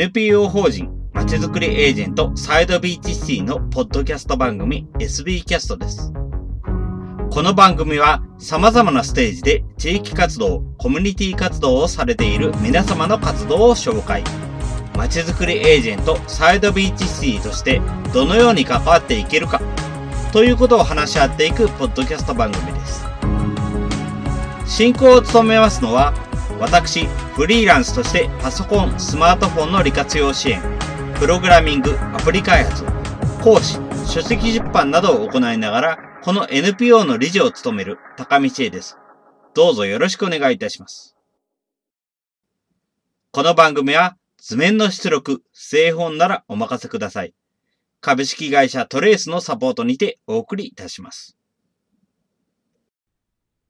NPO 法人まちづくりエージェントサイドビーチシティのポッドキャスト番組 SB キャストです。この番組は様々なステージで地域活動、コミュニティ活動をされている皆様の活動を紹介。まちづくりエージェントサイドビーチシティとしてどのように関わっていけるかということを話し合っていくポッドキャスト番組です。進行を務めますのは私、フリーランスとしてパソコン、スマートフォンの利活用支援、プログラミング、アプリ開発、講師、書籍出版などを行いながら、この NPO の理事を務める高道恵です。どうぞよろしくお願いいたします。この番組は図面の出力、製本ならお任せください。株式会社トレースのサポートにてお送りいたします。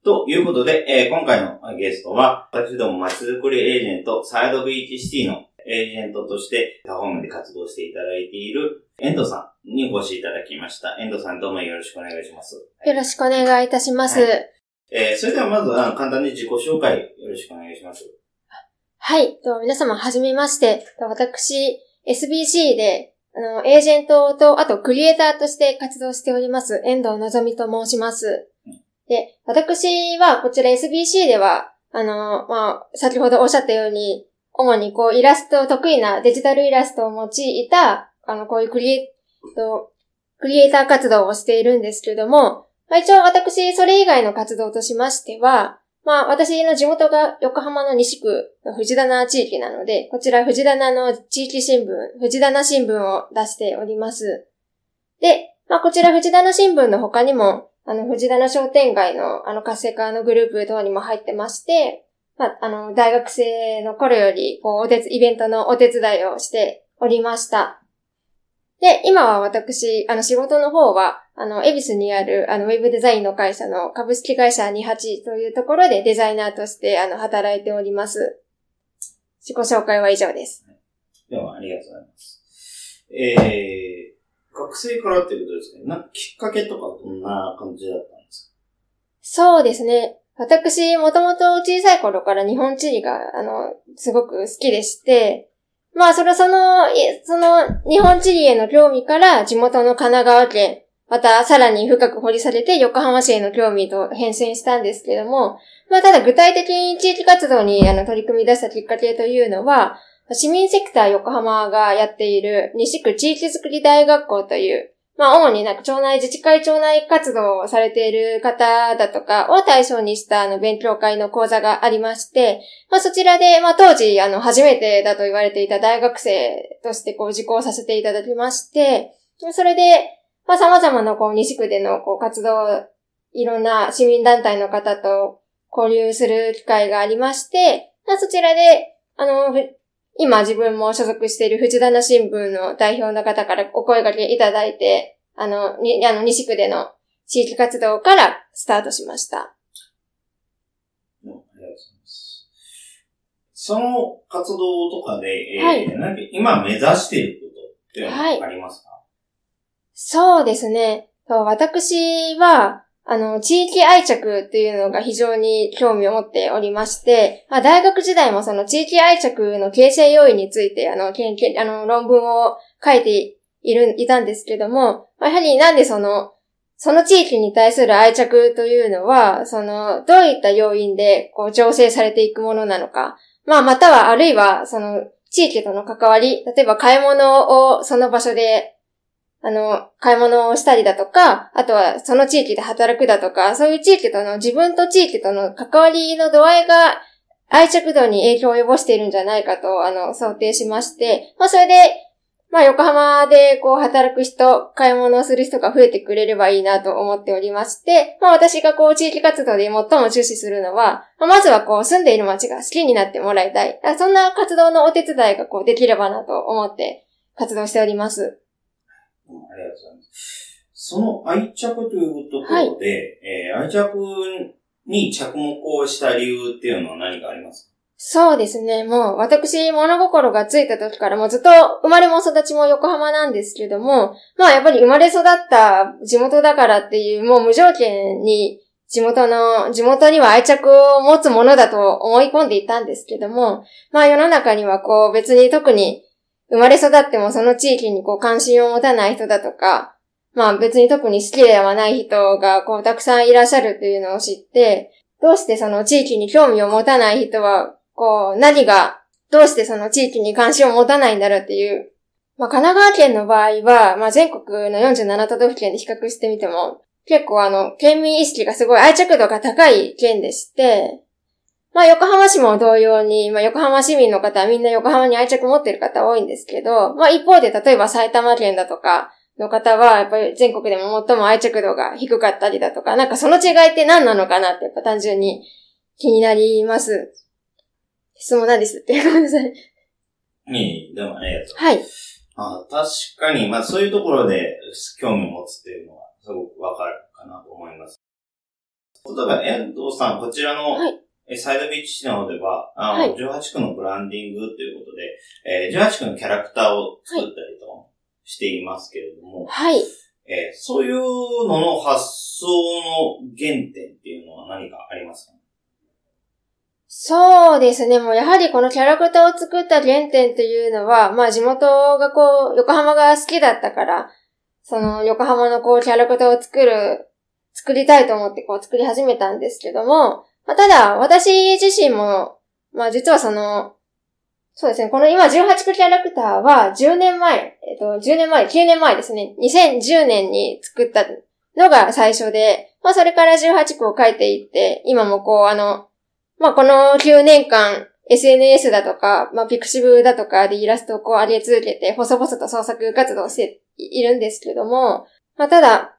ということで、えー、今回のゲストは、私ども街づくりエージェント、サイドビーチシティのエージェントとして他方面で活動していただいている遠藤さんにお越しいただきました。遠藤さんどうもよろしくお願いします。よろしくお願いいたします。はい、えー、それではまずは簡単に自己紹介よろしくお願いします。はい。皆様、はじめまして。私、SBC で、あの、エージェントと、あと、クリエイターとして活動しております、遠藤のぞみと申します。で、私はこちら SBC では、あの、まあ、先ほどおっしゃったように、主にこう、イラスト、得意なデジタルイラストを用いた、あの、こういうクリエイト、クリエイター活動をしているんですけども、まあ、一応私、それ以外の活動としましては、まあ、私の地元が横浜の西区の藤棚地域なので、こちら藤棚の地域新聞、藤棚新聞を出しております。で、まあ、こちら藤棚新聞の他にも、あの、藤棚商店街の、あの、活性化のグループ等にも入ってまして、まあ、あの、大学生の頃より、こう、お手、イベントのお手伝いをしておりました。で、今は私、あの、仕事の方は、あの、恵比寿にある、あの、ウェブデザインの会社の株式会社28というところでデザイナーとして、あの、働いております。自己紹介は以上です。では、ありがとうございます。えー、学生からっていうことですね。なんかきっかけとかどんな感じだったんですか？そうですね。私、もともと小さい頃から日本地理が、あの、すごく好きでして、まあ、それはその、その、日本地理への興味から地元の神奈川県、またさらに深く掘りされて横浜市への興味と変遷したんですけども、まあ、ただ具体的に地域活動にあの取り組み出したきっかけというのは、市民セクター横浜がやっている西区地域づくり大学校という、まあ、主になんか町内、自治会町内活動をされている方だとかを対象にしたあの勉強会の講座がありまして、まあ、そちらで、まあ、当時、あの、初めてだと言われていた大学生としてこう受講させていただきまして、それで、まあ、様々なこう、西区でのこう活動、いろんな市民団体の方と交流する機会がありまして、まあ、そちらで、あの、今自分も所属している藤棚新聞の代表の方からお声掛けいただいて、あの、に、あの、西区での地域活動からスタートしました。ありがとうございます。その活動とかで、えー、はい、なんか今目指していることってありますか、はい、そうですね。私は、あの、地域愛着っていうのが非常に興味を持っておりまして、まあ、大学時代もその地域愛着の形成要因について、あの、研究、あの、論文を書いている、いたんですけども、やはりなんでその、その地域に対する愛着というのは、その、どういった要因で、こう、醸成されていくものなのか。まあ、または、あるいは、その、地域との関わり、例えば買い物をその場所であの、買い物をしたりだとか、あとはその地域で働くだとか、そういう地域との、自分と地域との関わりの度合いが愛着度に影響を及ぼしているんじゃないかと、あの、想定しまして、まあそれで、まあ横浜でこう働く人、買い物をする人が増えてくれればいいなと思っておりまして、まあ私がこう地域活動で最も重視するのは、まあ、まずはこう住んでいる街が好きになってもらいたい。そんな活動のお手伝いがこうできればなと思って活動しております。ありがとうございます。その愛着というところで、はい、えー、愛着に着目をした理由っていうのは何かありますか？そうですね。もう、私、物心がついた時からもうずっと生まれも育ちも横浜なんですけども、まあやっぱり生まれ育った地元だからっていう、もう無条件に地元の、地元には愛着を持つものだと思い込んでいたんですけども、まあ世の中にはこう別に特に生まれ育ってもその地域にこう関心を持たない人だとか、まあ別に特に好きではない人がこうたくさんいらっしゃるというのを知って、どうしてその地域に興味を持たない人は、こう何が、どうしてその地域に関心を持たないんだろうっていう。まあ神奈川県の場合は、まあ全国の47都道府県で比較してみても、結構あの、県民意識がすごい愛着度が高い県でして、まあ横浜市も同様に、まあ横浜市民の方はみんな横浜に愛着持ってる方多いんですけど、まあ一方で例えば埼玉県だとかの方は、やっぱり全国でも最も愛着度が低かったりだとか、なんかその違いって何なのかなってやっぱ単純に気になります。質問なんですって。ごめんなさい。いい、でもありがとう。はい。あ確かに、まあそういうところで興味を持つっていうのはすごくわかるかなと思います。例えば、遠藤さん、こちらの、はいえ、サイドビーチ市の方では、あの、はい、18区のブランディングということで、えー、18区のキャラクターを作ったりとしていますけれども、はい。えー、そういうのの発想の原点っていうのは何かありますか？そうですね。もうやはりこのキャラクターを作った原点というのは、まあ地元がこう、横浜が好きだったから、その横浜のこうキャラクターを作る、作りたいと思ってこう作り始めたんですけども、まあ、ただ、私自身も、まあ実はその、そうですね、この今18区キャラクターは10年前、えっと、10年前、9年前ですね、2010年に作ったのが最初で、まあそれから18区を書いていって、今もこうあの、まあこの9年間、SNS だとか、まあピクシブだとかでイラストをこう上げ続けて、細々と創作活動をしているんですけども、まあただ、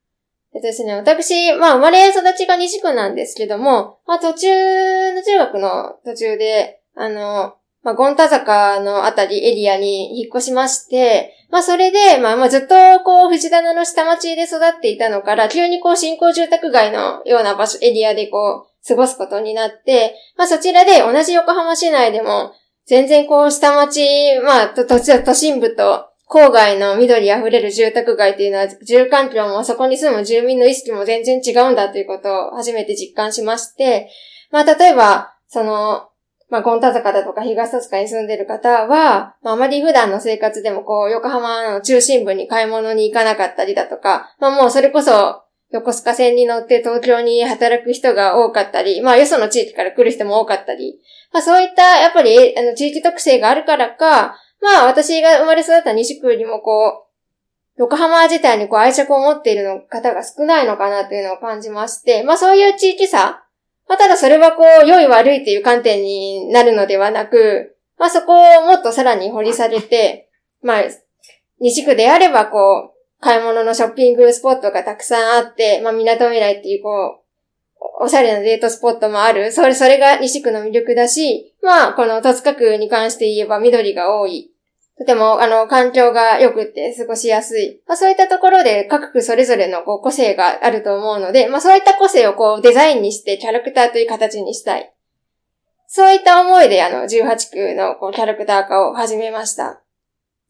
えっとですね、私、まあ、生まれ育ちが西区なんですけども、まあ、途中の中学の途中で、あの、まあ、ゴンタ坂のあたりエリアに引っ越しまして、まあ、それで、まあ、まあ、ずっと、こう、藤棚の下町で育っていたのから、急にこう、新興住宅街のような場所、エリアでこう、過ごすことになって、まあ、そちらで同じ横浜市内でも、全然こう、下町、まあ、と、都心部と、郊外の緑溢れる住宅街っていうのは、住環境もそこに住む住民の意識も全然違うんだということを初めて実感しまして、まあ、例えば、その、まあ、ゴンタ坂だとか東戸塚に住んでる方は、まあ、あまり普段の生活でもこう、横浜の中心部に買い物に行かなかったりだとか、まあ、もうそれこそ、横須賀線に乗って東京に働く人が多かったり、まあ、よその地域から来る人も多かったり、まあ、そういった、やっぱり、あの、地域特性があるからか、まあ、私が生まれ育った西区よりもこう、横浜自体にこう愛着を持っているの方が少ないのかなというのを感じまして、まあそういう地域差、まあただそれはこう、良い悪いという観点になるのではなく、まあそこをもっとさらに掘り下げて、まあ、西区であればこう、買い物のショッピングスポットがたくさんあって、まあ港未来っていうこう、おしゃれなデートスポットもある。それ、それが西区の魅力だし、まあ、この戸塚区に関して言えば緑が多い。とても、あの、環境が良くて過ごしやすい。まあ、そういったところで各区それぞれのこう個性があると思うので、まあ、そういった個性をこうデザインにしてキャラクターという形にしたい。そういった思いで、あの、18区のこうキャラクター化を始めました。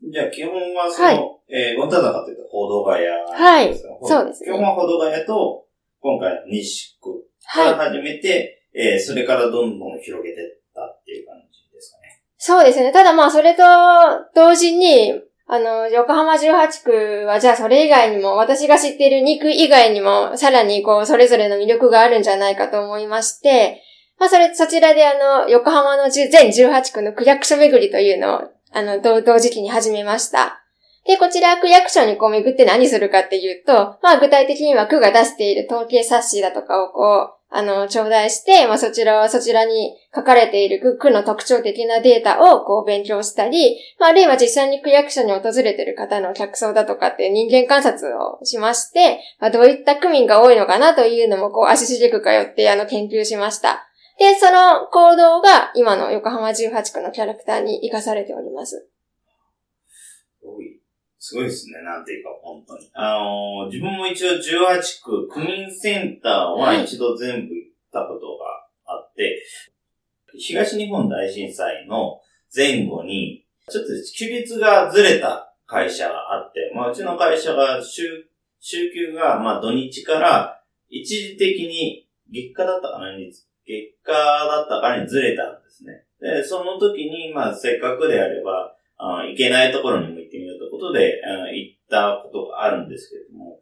じゃあ、基本はその、はい、えー、ゴンタ坂というと、報道ヶ谷はい。そうですね。基本は報道ヶ谷と、今回の西区から始めて、はい、えー、それからどんどん広げていったっていう感じですかね。そうですね。ただまあ、それと同時に、あの、横浜18区は、じゃあそれ以外にも、私が知っている2区以外にも、さらにこう、それぞれの魅力があるんじゃないかと思いまして、まあ、それ、そちらであの、横浜の全18区の区役所巡りというのを、あの、同時期に始めました。で、こちら区役所にこう巡って何するかっていうと、まあ具体的には区が出している統計冊子だとかをこう、あの、頂戴して、まあ、そちらはそちらに書かれている区の特徴的なデータをこう勉強したり、まあ、あるいは実際に区役所に訪れている方の客層だとかっていう人間観察をしまして、まあ、どういった区民が多いのかなというのもこう足しげく通ってあの研究しました。で、その行動が今の横浜18区のキャラクターに活かされております。すごいですね、なんていうか、本当に。あのー、自分も一応18区、区民センターは一度全部行ったことがあって、はい、東日本大震災の前後に、ちょっと規律がずれた会社があって、まあ、うちの会社が週、週休が、まあ、土日から一時的に月下だったかな月下だったかにずれたんですね。で、その時に、まあ、せっかくであれば、あ行けないところにも行ってみことで、あの行ったことがあるんですけれども、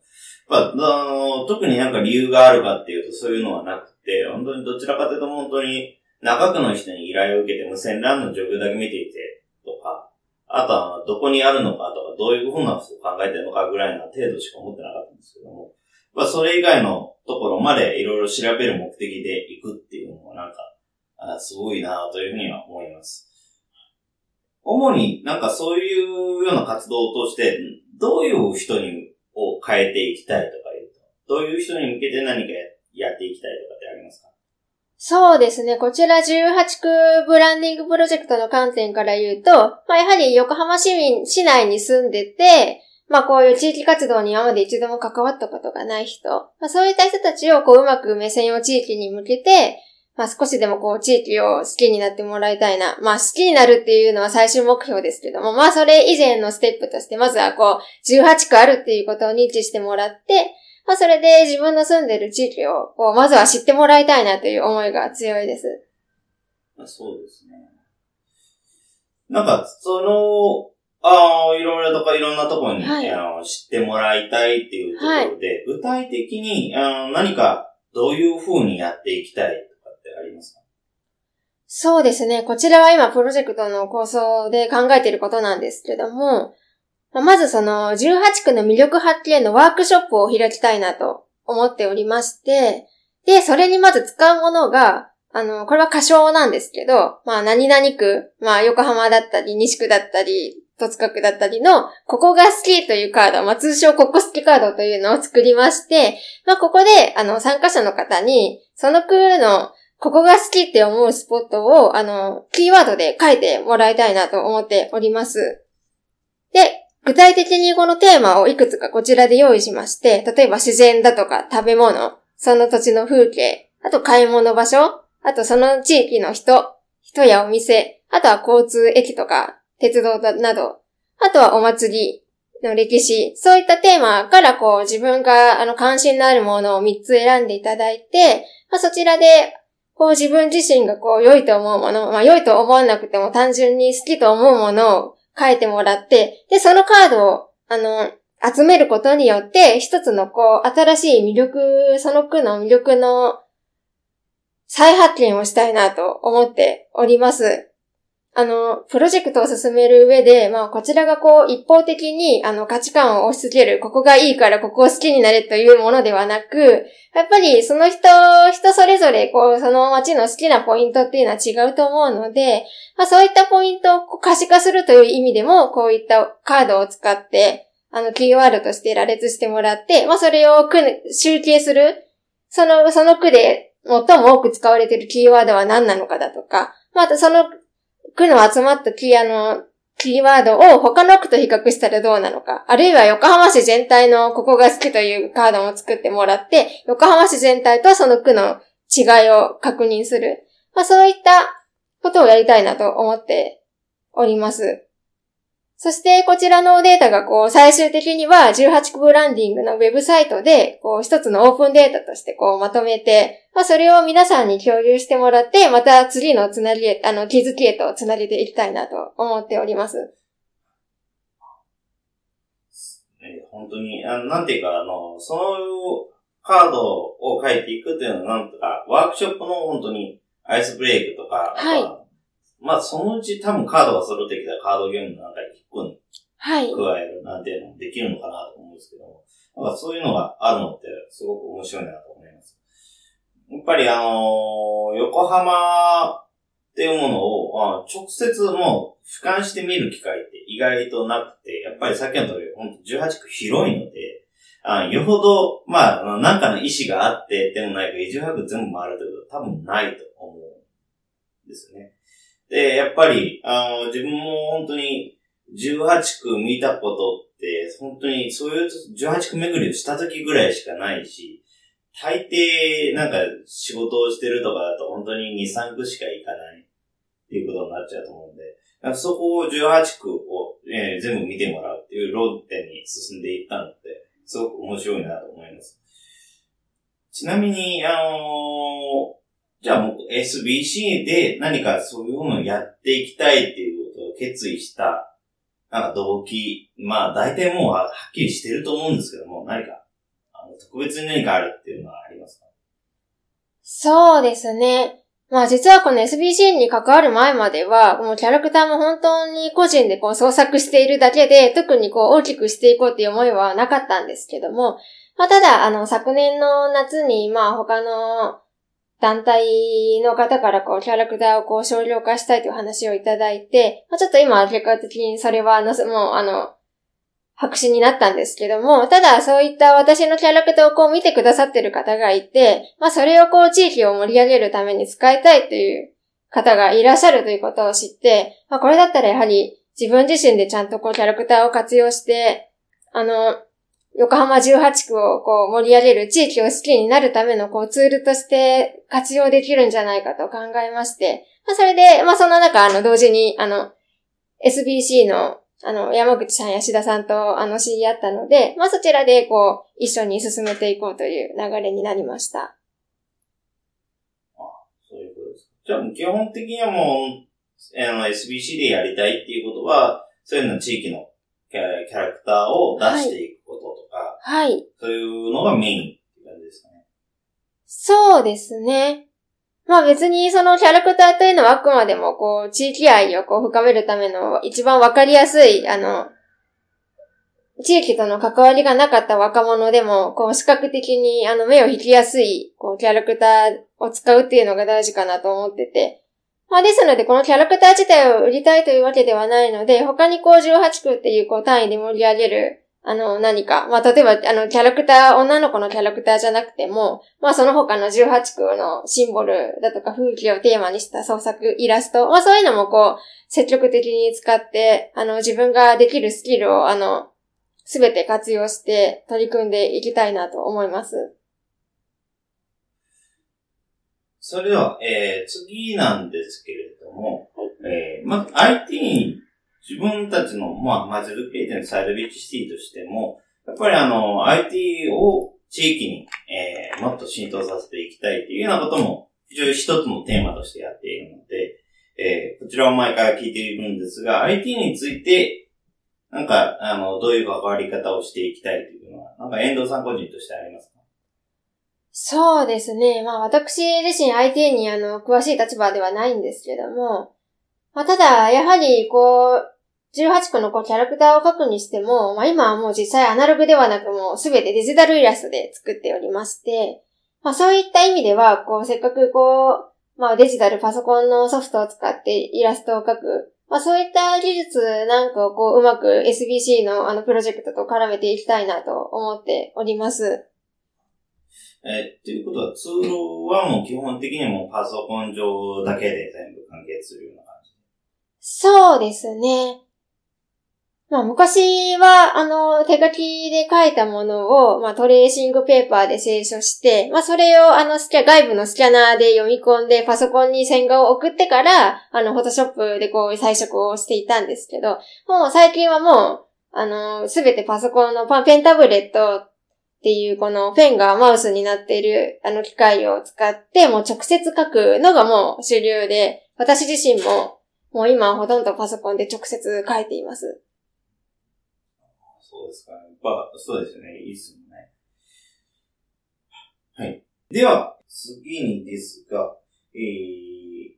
まあ、あの特になんか理由があるかっていうとそういうのはなくて、本当にどちらかというと本当に中区の人に依頼を受けて無線 LAN の状況だけ見ていてとか、あとはどこにあるのかとか、どういうふうなことを考えてるのかぐらいな程度しか思ってなかったんですけども、まあそれ以外のところまでいろいろ調べる目的で行くっていうのはなんか、あすごいなというふうには思います。主になんかそういうような活動を通して、どういう人にを変えていきたいとか言うと、どういう人に向けて何かやっていきたいとかってありますか？そうですね。こちら18区ブランディングプロジェクトの観点から言うと、まあ、やはり横浜市民、市内に住んでて、まあこういう地域活動に今まで一度も関わったことがない人、まあ、そういった人たちをこううまく目線を地域に向けて、まあ少しでもこう地域を好きになってもらいたいな。まあ好きになるっていうのは最終目標ですけども、まあそれ以前のステップとして、まずはこう18区あるっていうことを認知してもらって、まあそれで自分の住んでる地域をこうまずは知ってもらいたいなという思いが強いです。そうですね。なんか、その、ああ、いろいろとかいろんなところに、はい、あの知ってもらいたいっていうところで、はい、具体的にあ何かどういう風にやっていきたいそうですね。こちらは今プロジェクトの構想で考えていることなんですけども、まずその18区の魅力発見のワークショップを開きたいなと思っておりまして、で、それにまず使うものが、あの、これは仮称なんですけど、まあ何々区、まあ横浜だったり西区だったり、戸塚区だったりの、ここが好きというカード、まあ通称ここ好きカードというのを作りまして、まあここで、あの、参加者の方に、その区のここが好きって思うスポットを、あの、キーワードで書いてもらいたいなと思っております。で、具体的にこのテーマをいくつかこちらで用意しまして、例えば自然だとか食べ物、その土地の風景、あと買い物場所、あとその地域の人、人やお店、あとは交通駅とか鉄道など、あとはお祭りの歴史、そういったテーマからこう自分があの関心のあるものを3つ選んでいただいて、まあ、そちらでこう自分自身がこう良いと思うもの、まあ良いと思わなくても単純に好きと思うものを書いてもらって、で、そのカードを、あの、集めることによって、一つのこう、新しい魅力、その句の魅力の再発見をしたいなと思っております。あの、プロジェクトを進める上で、まあ、こちらがこう、一方的に、あの、価値観を押し付ける、ここがいいからここを好きになれというものではなく、やっぱり、その人、人それぞれ、こう、その街の好きなポイントっていうのは違うと思うので、まあ、そういったポイントを可視化するという意味でも、こういったカードを使って、あの、キーワードとして羅列してもらって、まあ、それを区集計する、その、その句で最も多く使われているキーワードは何なのかだとか、またその区の集まったキー、あの、キーワードを他の区と比較したらどうなのか。あるいは横浜市全体のここが好きというカードも作ってもらって、横浜市全体とその区の違いを確認する。まあそういったことをやりたいなと思っております。そしてこちらのデータがこう最終的には18区ブランディングのウェブサイトでこう一つのオープンデータとしてこうまとめて、まあそれを皆さんに共有してもらって、また次のつなぎへ、あの、気づきへとつなげていきたいなと思っております。本当に、あのなんていうか、あの、そのカードを書いていくっていうのはなんとか、ワークショップの本当にアイスブレイクとか、はい。まあ、そのうち多分カードが揃ってきたらカードゲームの中に一個に加えるなんていうのもできるのかなと思うんですけども、なんかそういうのがあるのってすごく面白いなと思います。やっぱりあのー、横浜っていうものを、直接もう俯瞰して見る機会って意外となくて、やっぱりさっきの通り、本当18区広いので、あよほど、まあ、なんかの意思があってでもないか、18区全部回るということは多分ないと思うんですよね。で、やっぱり、あの、自分も本当に18区見たことって、本当にそういう18区巡りをした時ぐらいしかないし、大抵なんか仕事をしてるとかだと本当に2、3区しか行かないっていうことになっちゃうと思うんで、そこを18区を、えー、全部見てもらうっていうローテに進んでいったのって、すごく面白いなと思います。ちなみに、あのーじゃあもう SBC で何かそういうものをやっていきたいっていうことを決意したなんか動機、まあ大体もうはっきりしてると思うんですけども、何か、あの特別に何かあるっていうのはありますか？そうですね。まあ実はこの SBC に関わる前までは、もうキャラクターも本当に個人でこう創作しているだけで、特にこう大きくしていこうっていう思いはなかったんですけども、まあただ、あの昨年の夏に、まあ他の団体の方からこうキャラクターをこう少量化したいという話をいただいて、まあちょっと今結果的にそれはあの、もうあの、白紙になったんですけども、ただそういった私のキャラクターをこう見てくださってる方がいて、まあそれをこう地域を盛り上げるために使いたいという方がいらっしゃるということを知って、まあこれだったらやはり自分自身でちゃんとこうキャラクターを活用して、あの、横浜18区をこう盛り上げる地域を好きになるためのこうツールとして活用できるんじゃないかと考えまして、まあそれで、まあそんな中あの同時にあの SBC のあの、山口さんや志田さんと、あの、知り合ったので、まあ、そちらで、こう、一緒に進めていこうという流れになりました。あそういうことです。じゃあ、基本的にはもう、あの、SBC でやりたいっていうことは、そういうの地域のキャラクターを出していくこととか、はい。そういうのがメインって感じですかね。そうですね。まあ別にそのキャラクターというのはあくまでもこう地域愛をこう深めるための一番わかりやすい、あの、地域との関わりがなかった若者でも、こう視覚的にあの目を引きやすい、こうキャラクターを使うっていうのが大事かなと思ってて。まあですので、このキャラクター自体を売りたいというわけではないので、他にこう18区っていうこう単位で盛り上げるあの、何か。まあ、例えば、あの、キャラクター、女の子のキャラクターじゃなくても、まあ、その他の18区のシンボルだとか風景をテーマにした創作、イラスト、まあ、そういうのもこう、積極的に使って、あの、自分ができるスキルを、あの、すべて活用して取り組んでいきたいなと思います。それでは、えー、次なんですけれども、えー、まず IT 自分たちの、まあ、マジルペイテンサイドビーチシティとしても、やっぱりあの、IT を地域に、えー、もっと浸透させていきたいっていうようなことも、非常に一つのテーマとしてやっているので、えー、こちらを毎回聞いているんですが、IT について、なんか、あの、どういう関わり方をしていきたいというのは、なんか遠藤さん個人としてありますか？そうですね。まあ私自身 IT にあの、詳しい立場ではないんですけども、まあただ、やはりこう、18個のこうキャラクターを描くにしても、まあ今はもう実際アナログではなくもうすべてデジタルイラストで作っておりまして、まあそういった意味では、こうせっかくこう、まあデジタルパソコンのソフトを使ってイラストを描く、まあそういった技術なんかをこううまく SBC のあのプロジェクトと絡めていきたいなと思っております。えということはツールはもう基本的にもうパソコン上だけで全部完結するような感じ？そうですね。まあ、昔は、あの、手書きで書いたものを、まあ、トレーシングペーパーで清書して、まあ、それを、あの、スキャ、外部のスキャナーで読み込んで、パソコンに線画を送ってから、あの、フォトショップでこう、彩色をしていたんですけど、もう最近はもう、あの、すべてパソコンのパペンタブレットっていう、このペンがマウスになっている、あの、機械を使って、もう直接書くのがもう主流で、私自身も、もう今ほとんどパソコンで直接書いています。そうですかね。まあ、そうですね。いいっすもんね。はい。では、次にですが、えー、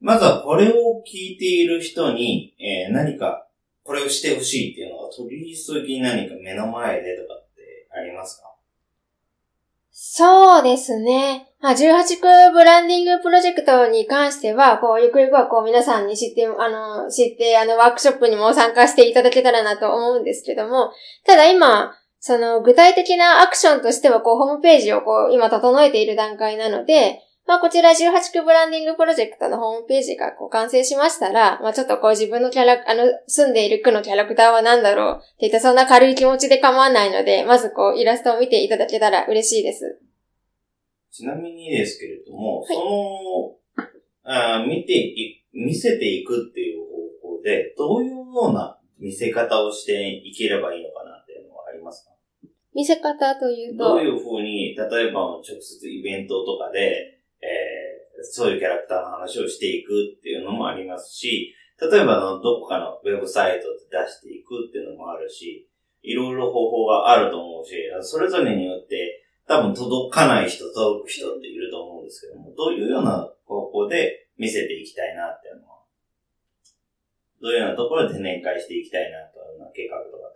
まずはこれを聞いている人に、えー、何かこれをしてほしいっていうのは、とり急ぎ何か目の前でとかってありますか？そうですね。まあ、18区ブランディングプロジェクトに関しては、こう、ゆくゆくはこう皆さんに知って、あの、知って、あの、ワークショップにも参加していただけたらなと思うんですけども、ただ今、その、具体的なアクションとしては、こう、ホームページをこう、今整えている段階なので、まあ、こちら18区ブランディングプロジェクトのホームページがこう完成しましたら、まあ、ちょっとこう自分のキャラ、あの、住んでいる区のキャラクターは何だろうって言ったそんな軽い気持ちで構わないので、まずこうイラストを見ていただけたら嬉しいです。ちなみにですけれども、はい、その、あ見てい、見せていくっていう方法で、どういうような見せ方をしていければいいのかなっていうのはありますか？見せ方というとどういうふうに、例えば直接イベントとかで、えー、そういうキャラクターの話をしていくっていうのもありますし、例えばの、どこかのウェブサイトで出していくっていうのもあるし、いろいろ方法があると思うし、それぞれによって多分届かない人、届く人っていると思うんですけども、どういうような方法で見せていきたいなっていうのは、どういうようなところで展開していきたいなというような計画とか？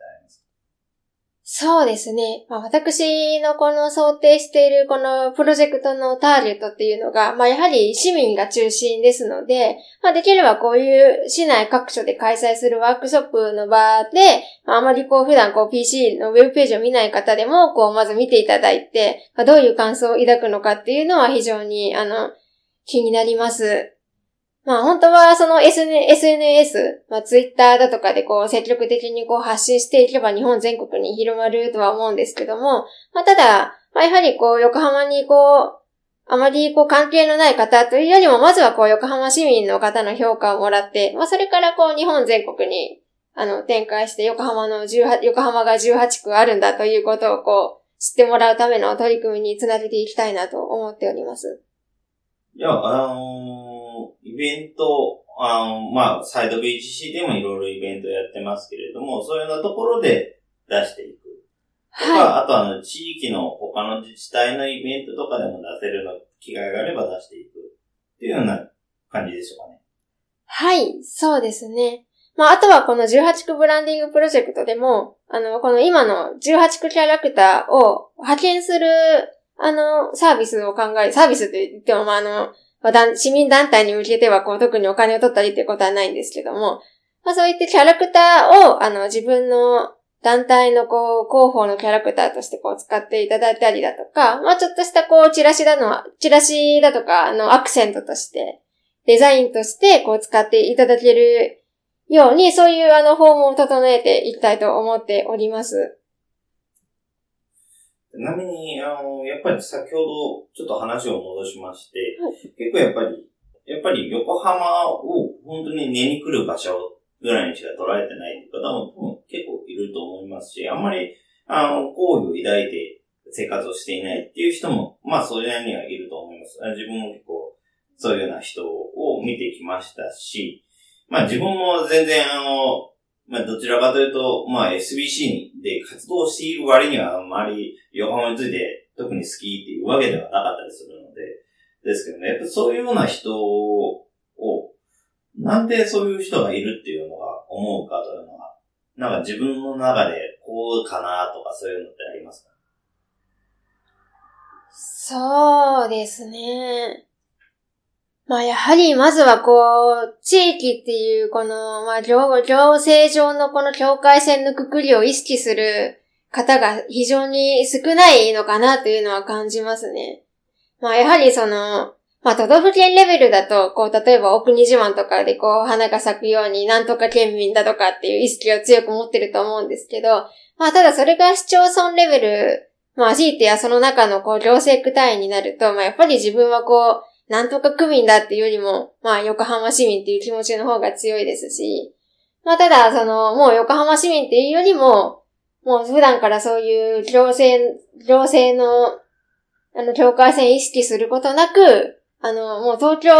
そうですね。まあ、私のこの想定しているこのプロジェクトのターゲットっていうのが、まあ、やはり市民が中心ですので、まあ、できればこういう市内各所で開催するワークショップの場で、まあ、あまりこう普段こう PC のウェブページを見ない方でも、こうまず見ていただいて、まあ、どういう感想を抱くのかっていうのは非常に、あの、気になります。まあ本当はその SNS、まあツイッターだとかでこう積極的にこう発信していけば日本全国に広まるとは思うんですけども、まあただ、まあやはりこう横浜にこう、あまりこう関係のない方というよりも、まずはこう横浜市民の方の評価をもらって、まあそれからこう日本全国にあの展開して横浜の18、横浜が18区あるんだということをこう知ってもらうための取り組みにつなげていきたいなと思っております。いや、あのーイベント、あの、まあ、サイド BGC でもいろいろイベントやってますけれども、そういうようなところで出していく。とか、はい、あとあの、地域の他の自治体のイベントとかでも出せるの機会があれば出していく。っていうような感じでしょうかね。はい、そうですね。まあ、あとはこの18区ブランディングプロジェクトでも、あの、この今の18区キャラクターを派遣する、あの、サービスを考え、サービスって言っても、まあ、あの、市民団体に向けてはこう特にお金を取ったりっていうことはないんですけども、まあそういったキャラクターを、あの、自分の団体のこう、広報のキャラクターとしてこう使っていただいたりだとか、まあちょっとしたこう、チラシだの、チラシだとか、あの、アクセントとして、デザインとしてこう使っていただけるように、そういうあの、フォームを整えていきたいと思っております。ちなみに、あの、やっぱり先ほどちょっと話を戻しまして、はい、結構やっぱり、やっぱり横浜を本当に寝に来る場所ぐらいにしか捉えてない方も結構いると思いますし、あんまり、あの、好意を抱いて生活をしていないっていう人も、まあ、そういうにはいると思います。自分も結構、そういうような人を見てきましたし、まあ、自分も全然、あの、まあ、どちらかというと、まあ、SBC で活動している割には、あんまり横浜について特に好きっていうわけではなかったりするので、ですけどね、やっぱそういうような人を、なんでそういう人がいるっていうのが思うかというのは、なんか自分の中でこうかなとかそういうのってありますか？そうですね。まあやはりまずはこう、地域っていうこの、まあ行行政上のこの境界線のくくりを意識する方が非常に少ないのかなというのは感じますね。まあやはりその、まあ都道府県レベルだと、こう例えば奥国自慢とかでこう花が咲くようになんとか県民だとかっていう意識を強く持ってると思うんですけど、まあただそれが市町村レベル、まあ強いてやその中のこう行政区単位になると、まあやっぱり自分はこう、なんとか区民だっていうよりも、まあ横浜市民っていう気持ちの方が強いですし、まあただ、その、もう横浜市民っていうよりも、もう普段からそういう行政、行政の、あの、境界線意識することなく、あの、もう東京、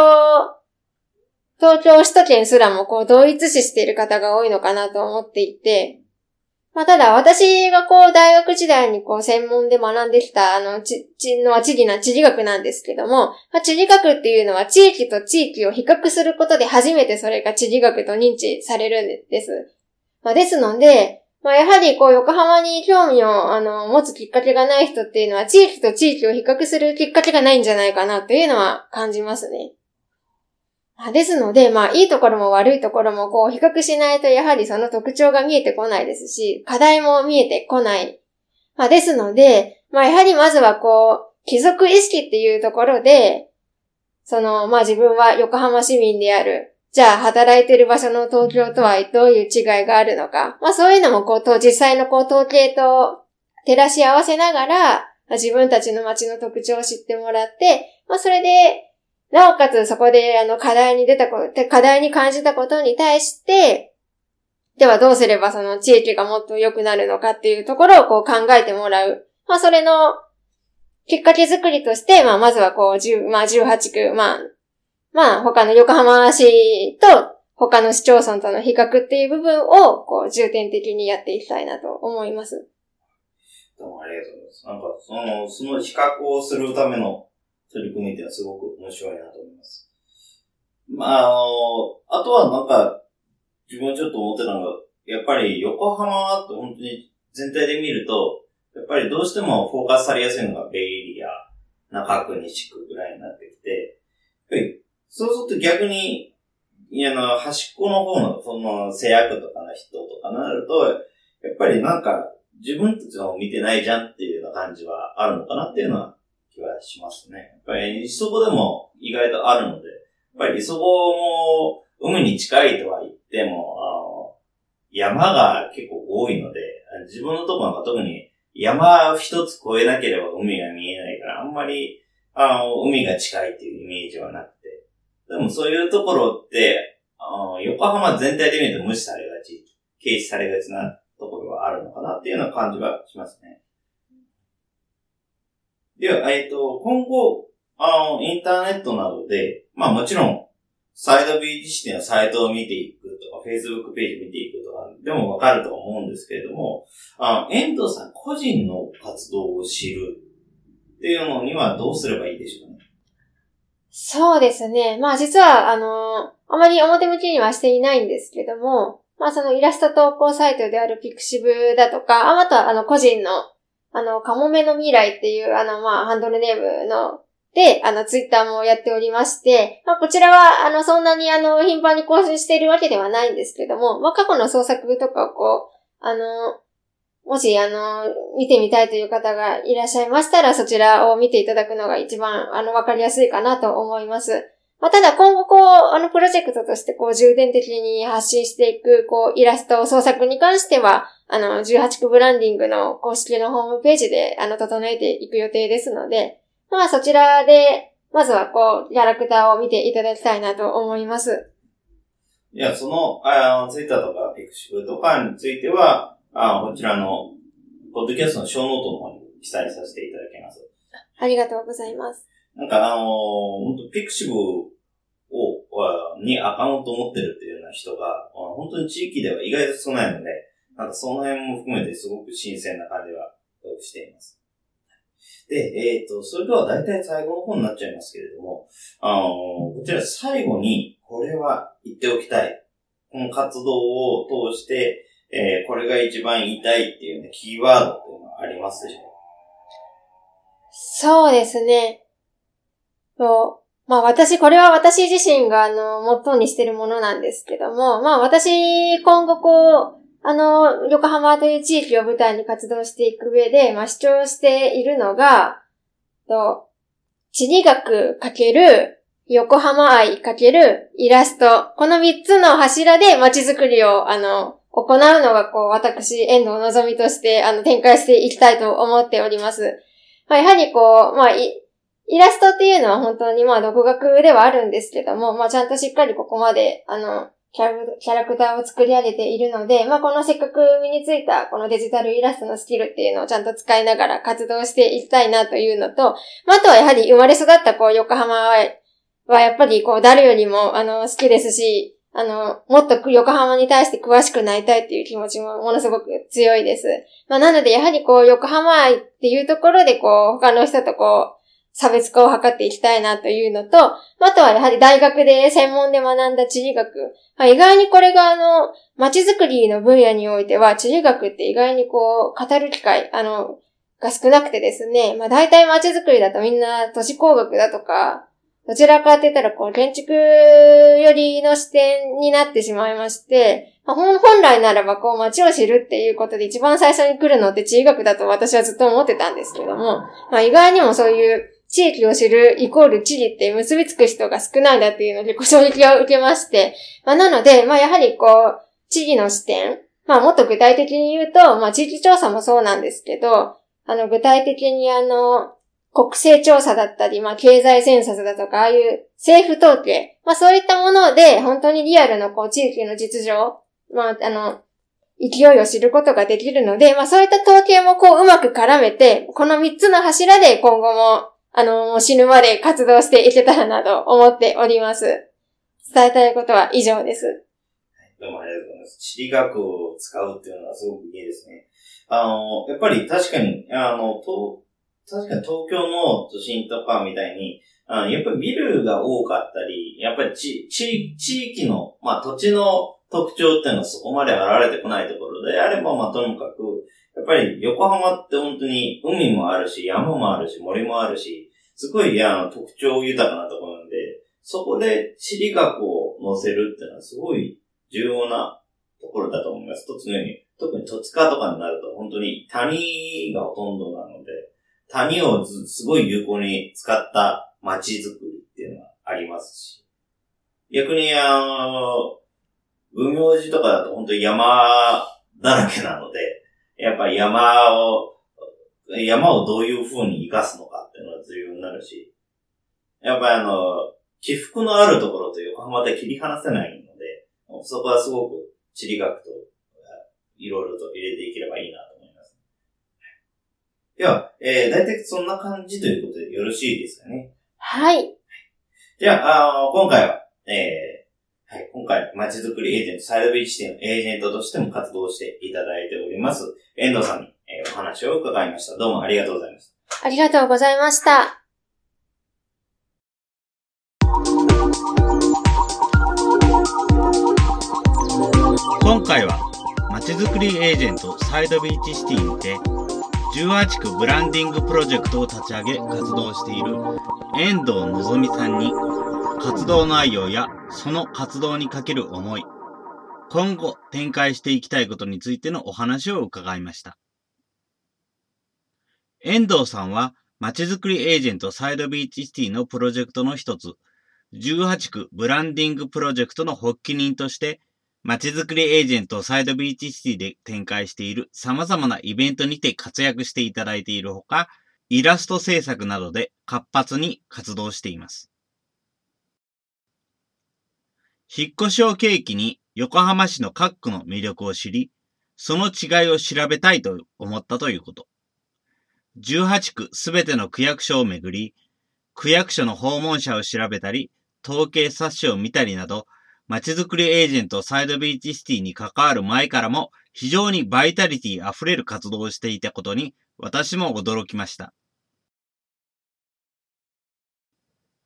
東京首都圏すらもこう同一視している方が多いのかなと思っていて、まあ、ただ、私がこう、大学時代にこう、専門で学んできた、あの、ち、ちのは地理な地理学なんですけども、まあ、地理学っていうのは地域と地域を比較することで初めてそれが地理学と認知されるんです。まあ、ですので、まあ、やはりこう、横浜に興味を、あの、持つきっかけがない人っていうのは、地域と地域を比較するきっかけがないんじゃないかなというのは感じますね。ですので、まあ、いいところも悪いところもこう、比較しないと、やはりその特徴が見えてこないですし、課題も見えてこない。まあ、ですので、まあ、やはりまずはこう、貴族意識っていうところで、その、まあ、自分は横浜市民である。じゃあ、働いてる場所の東京とはどういう違いがあるのか。まあ、そういうのもこう、と実際のこう、統計と照らし合わせながら、自分たちの街の特徴を知ってもらって、まあ、それで、なおかつそこであの課題に出たこと、課題に感じたことに対して、ではどうすればその地域がもっと良くなるのかっていうところをこう考えてもらう。まあそれのきっかけ作りとして、まあまずはこう10、まあ18区、まあ、まあ他の横浜市と他の市町村との比較っていう部分を、こう、重点的にやっていきたいなと思います。どうもありがとうございます。なんか、その、その比較をするための取り組みってはすごく面白いなと思います。まあ、あの、あとはなんか、自分ちょっと思ってたのが、やっぱり横浜って本当に全体で見ると、やっぱりどうしてもフォーカスされやすいのがベイエリア、中区、西区ぐらいになってきて、やっぱりそうすると逆に、いや、の、端っこの方の、その、製薬とかの人とかになると、やっぱりなんか、自分たちの見てないじゃんっていうような感じはあるのかなっていうのは気はしますね。やっぱり、磯子でも意外とあるので、やっぱり磯子も海に近いとは言っても、あの、山が結構多いので、自分のところなんか特に山一つ越えなければ海が見えないから、あんまり、あの、海が近いっていうイメージはなくて。でもそういうところって、あの横浜全体で見ると無視されがち、軽視されがちなところがあるのかなっていうような感じがしますね。では、えっ、ー、と、今後、あの、インターネットなどで、まあもちろん、サイド B 自身のサイトを見ていくとか、Facebook ページ見ていくとか、でもわかると思うんですけれども、あの遠藤さん個人の活動を知るっていうのにはどうすればいいでしょうね？そうですね。まあ実は、あの、あまり表向きにはしていないんですけども、まあそのイラスト投稿サイトであるピクシブだとか、あ、またあの個人の、あの、カモメの未来っていう、あの、まあハンドルネームので、あの、ツイッターもやっておりまして、まあ、こちらは、あの、そんなにあの、頻繁に更新しているわけではないんですけども、まあ、過去の創作とかをこう、あの、もし、あの、見てみたいという方がいらっしゃいましたら、そちらを見ていただくのが一番、あの、わかりやすいかなと思います。まあ、ただ今後こう、あの、プロジェクトとしてこう、重点的に発信していく、こう、イラスト創作に関しては、あの、18区ブランディングの公式のホームページで、あの、整えていく予定ですので、まあそちらで、まずはこう、キャラクターを見ていただきたいなと思います。いや、その、あツイッターとかピクシブとかについては、あこちらの、ポッドキャストのショーノートの方に記載させていただきます。ありがとうございます。なんかあのー、本当ピクシブを、にアカウントを持ってるっていうような人が、本当に地域では意外と少ないので、なんかその辺も含めてすごく新鮮な感じはしています。で、えっ、ー、と、それでは大体最後の方になっちゃいますけれども、あの、こちら最後に、これは言っておきたい。この活動を通して、えー、これが一番言いたいっていうね、キーワードっていうのはありますでしょうか？そうですね。そう。まあ私、これは私自身があの、モットーにしてるものなんですけども、まあ私、今後こう、あの、横浜という地域を舞台に活動していく上で、まあ、主張しているのが、と、地理学かける横浜愛かけるイラスト。この三つの柱で街づくりを、あの、行うのが、こう、私、遠藤のぞみとして、あの、展開していきたいと思っております。まあ、やはりこう、まあ、イラストっていうのは本当にまあ、独学ではあるんですけども、まあ、ちゃんとしっかりここまで、あの、キャラクターを作り上げているので、まあ、このせっかく身についたこのデジタルイラストのスキルっていうのをちゃんと使いながら活動していきたいなというのと、まあ、あとはやはり生まれ育ったこう横浜は、はやっぱりこう誰よりもあの好きですし、あの、もっと横浜に対して詳しくなりたいっていう気持ちもものすごく強いです。まあ、なのでやはりこう横浜愛っていうところでこう他の人とこう差別化を図っていきたいなというのと、あとはやはり大学で専門で学んだ地理学。意外にこれがあの、街づくりの分野においては、地理学って意外にこう、語る機会、あの、が少なくてですね、まあ大体街づくりだとみんな都市工学だとか、どちらかって言ったらこう、建築寄りの視点になってしまいまして、まあ、本来ならばこう街を知るっていうことで一番最初に来るのって地理学だと私はずっと思ってたんですけども、まあ意外にもそういう地域を知るイコール地理って結びつく人が少ないんだっていうので、ご衝撃を受けまして、まあ、なので、まあ、やはりこう、地理の視点、まあ、もっと具体的に言うと、まあ、地域調査もそうなんですけど、あの、具体的にあの、国勢調査だったり、まあ、経済センサスだとか、ああいう政府統計、まあ、そういったもので、本当にリアルのこう、地域の実情、まあ、あの、勢いを知ることができるので、まあ、そういった統計もこう、うまく絡めて、この三つの柱で今後もあの、死ぬまで活動していけたらなと思っております。伝えたいことは以上です。どうもありがとうございます。地理学を使うっていうのはすごくいいですね。あの、やっぱり確かに、あの、と確かに東京の都心とかみたいに、あやっぱりビルが多かったり、やっぱり地、地、地域の、まあ土地の特徴っていうのはそこまで現れてこないところであれば、まあともかく、やっぱり横浜って本当に海もあるし、山もあるし、森もあるし、すごいあの特徴豊かなところなんで、そこで地理学を載せるっていうのはすごい重要なところだと思います。一つのように、特に戸塚とかになると本当に谷がほとんどなので、谷をすごい有効に使った街づくりっていうのがありますし、逆にあの、文明寺とかだと本当に山だらけなので、やっぱ山を、山をどういう風に活かすのかっていうのは重要になるし、やっぱりあの、起伏のあるところと横浜で切り離せないので、そこはすごく地理学といろいろと入れていければいいなと思います。では、えー、大体そんな感じということでよろしいですかね？はい。じゃあ、あ今回は、えー、はい、今回、街づくりエージェント、サイドビーチ店のエージェントとしても活動していただいております、遠藤さんに、えー、お話を伺いました。どうもありがとうございました。ありがとうございました。今回は、まちづくりエージェントサイドビーチシティにて、18区ブランディングプロジェクトを立ち上げ活動している遠藤のぞみさんに活動内容やその活動にかける思い、今後展開していきたいことについてのお話を伺いました。遠藤さんはまちづくりエージェントサイドビーチシティのプロジェクトの一つ、18区ブランディングプロジェクトの発起人としてまちづくりエージェントサイドビーチシティで展開している様々なイベントにて活躍していただいているほか、イラスト制作などで活発に活動しています。引っ越しを契機に横浜市の各区の魅力を知り、その違いを調べたいと思ったということ。18区すべての区役所をめぐり、区役所の訪問者を調べたり、統計冊子を見たりなど、街づくりエージェントサイドビーチシティに関わる前からも非常にバイタリティ溢れる活動をしていたことに私も驚きました。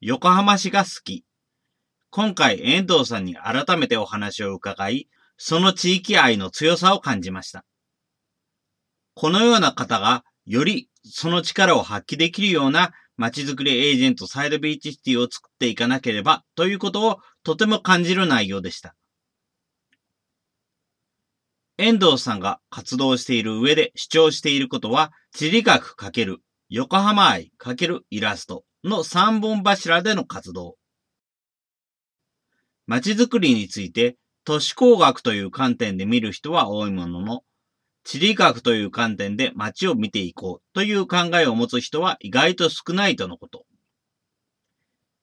横浜市が好き。今回遠藤さんに改めてお話を伺い、その地域愛の強さを感じました。このような方がよりその力を発揮できるような街づくりエージェントサイドビーチシティを作っていかなければということをとても感じる内容でした。遠藤さんが活動している上で主張していることは、地理学×横浜愛×イラストの3本柱での活動。街づくりについて都市工学という観点で見る人は多いものの、地理学という観点で街を見ていこうという考えを持つ人は意外と少ないとのこと。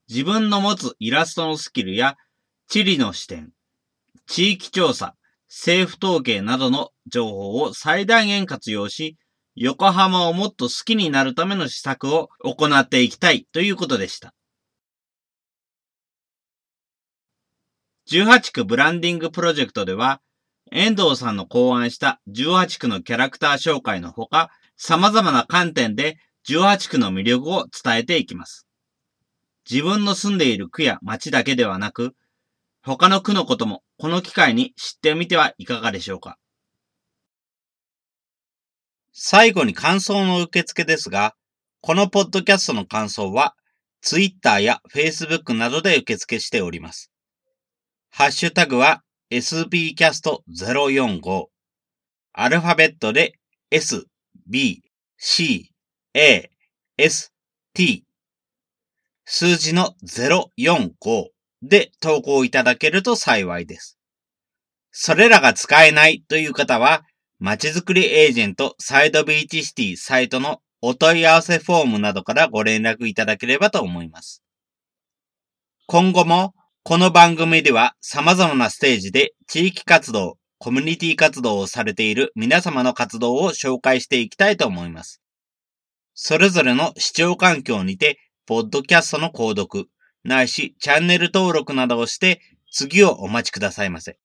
自分の持つイラストのスキルや地理の視点、地域調査、政府統計などの情報を最大限活用し、横浜をもっと好きになるための施策を行っていきたいということでした。18区ブランディングプロジェクトでは、遠藤さんの考案した18区のキャラクター紹介のほか、様々な観点で18区の魅力を伝えていきます。自分の住んでいる区や町だけではなく、他の区のこともこの機会に知ってみてはいかがでしょうか。最後に感想の受付ですが、このポッドキャストの感想は、Twitter や Facebook などで受付しております。ハッシュタグは sbcast045。アルファベットで s, b, c, a, s, t。数字の045で投稿いただけると幸いです。それらが使えないという方は、まちづくりエージェントサイドビーチシティサイトのお問い合わせフォームなどからご連絡いただければと思います。今後もこの番組では様々なステージで地域活動、コミュニティ活動をされている皆様の活動を紹介していきたいと思います。それぞれの視聴環境にて、ポッドキャストの購読、ないしチャンネル登録などをして次をお待ちくださいませ。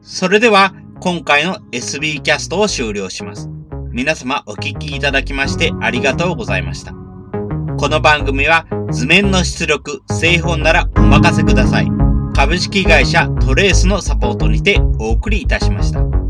それでは、今回の SB キャストを終了します。皆様お聞きいただきましてありがとうございました。この番組は図面の出力、製本ならお任せください。株式会社トレースのサポートにてお送りいたしました。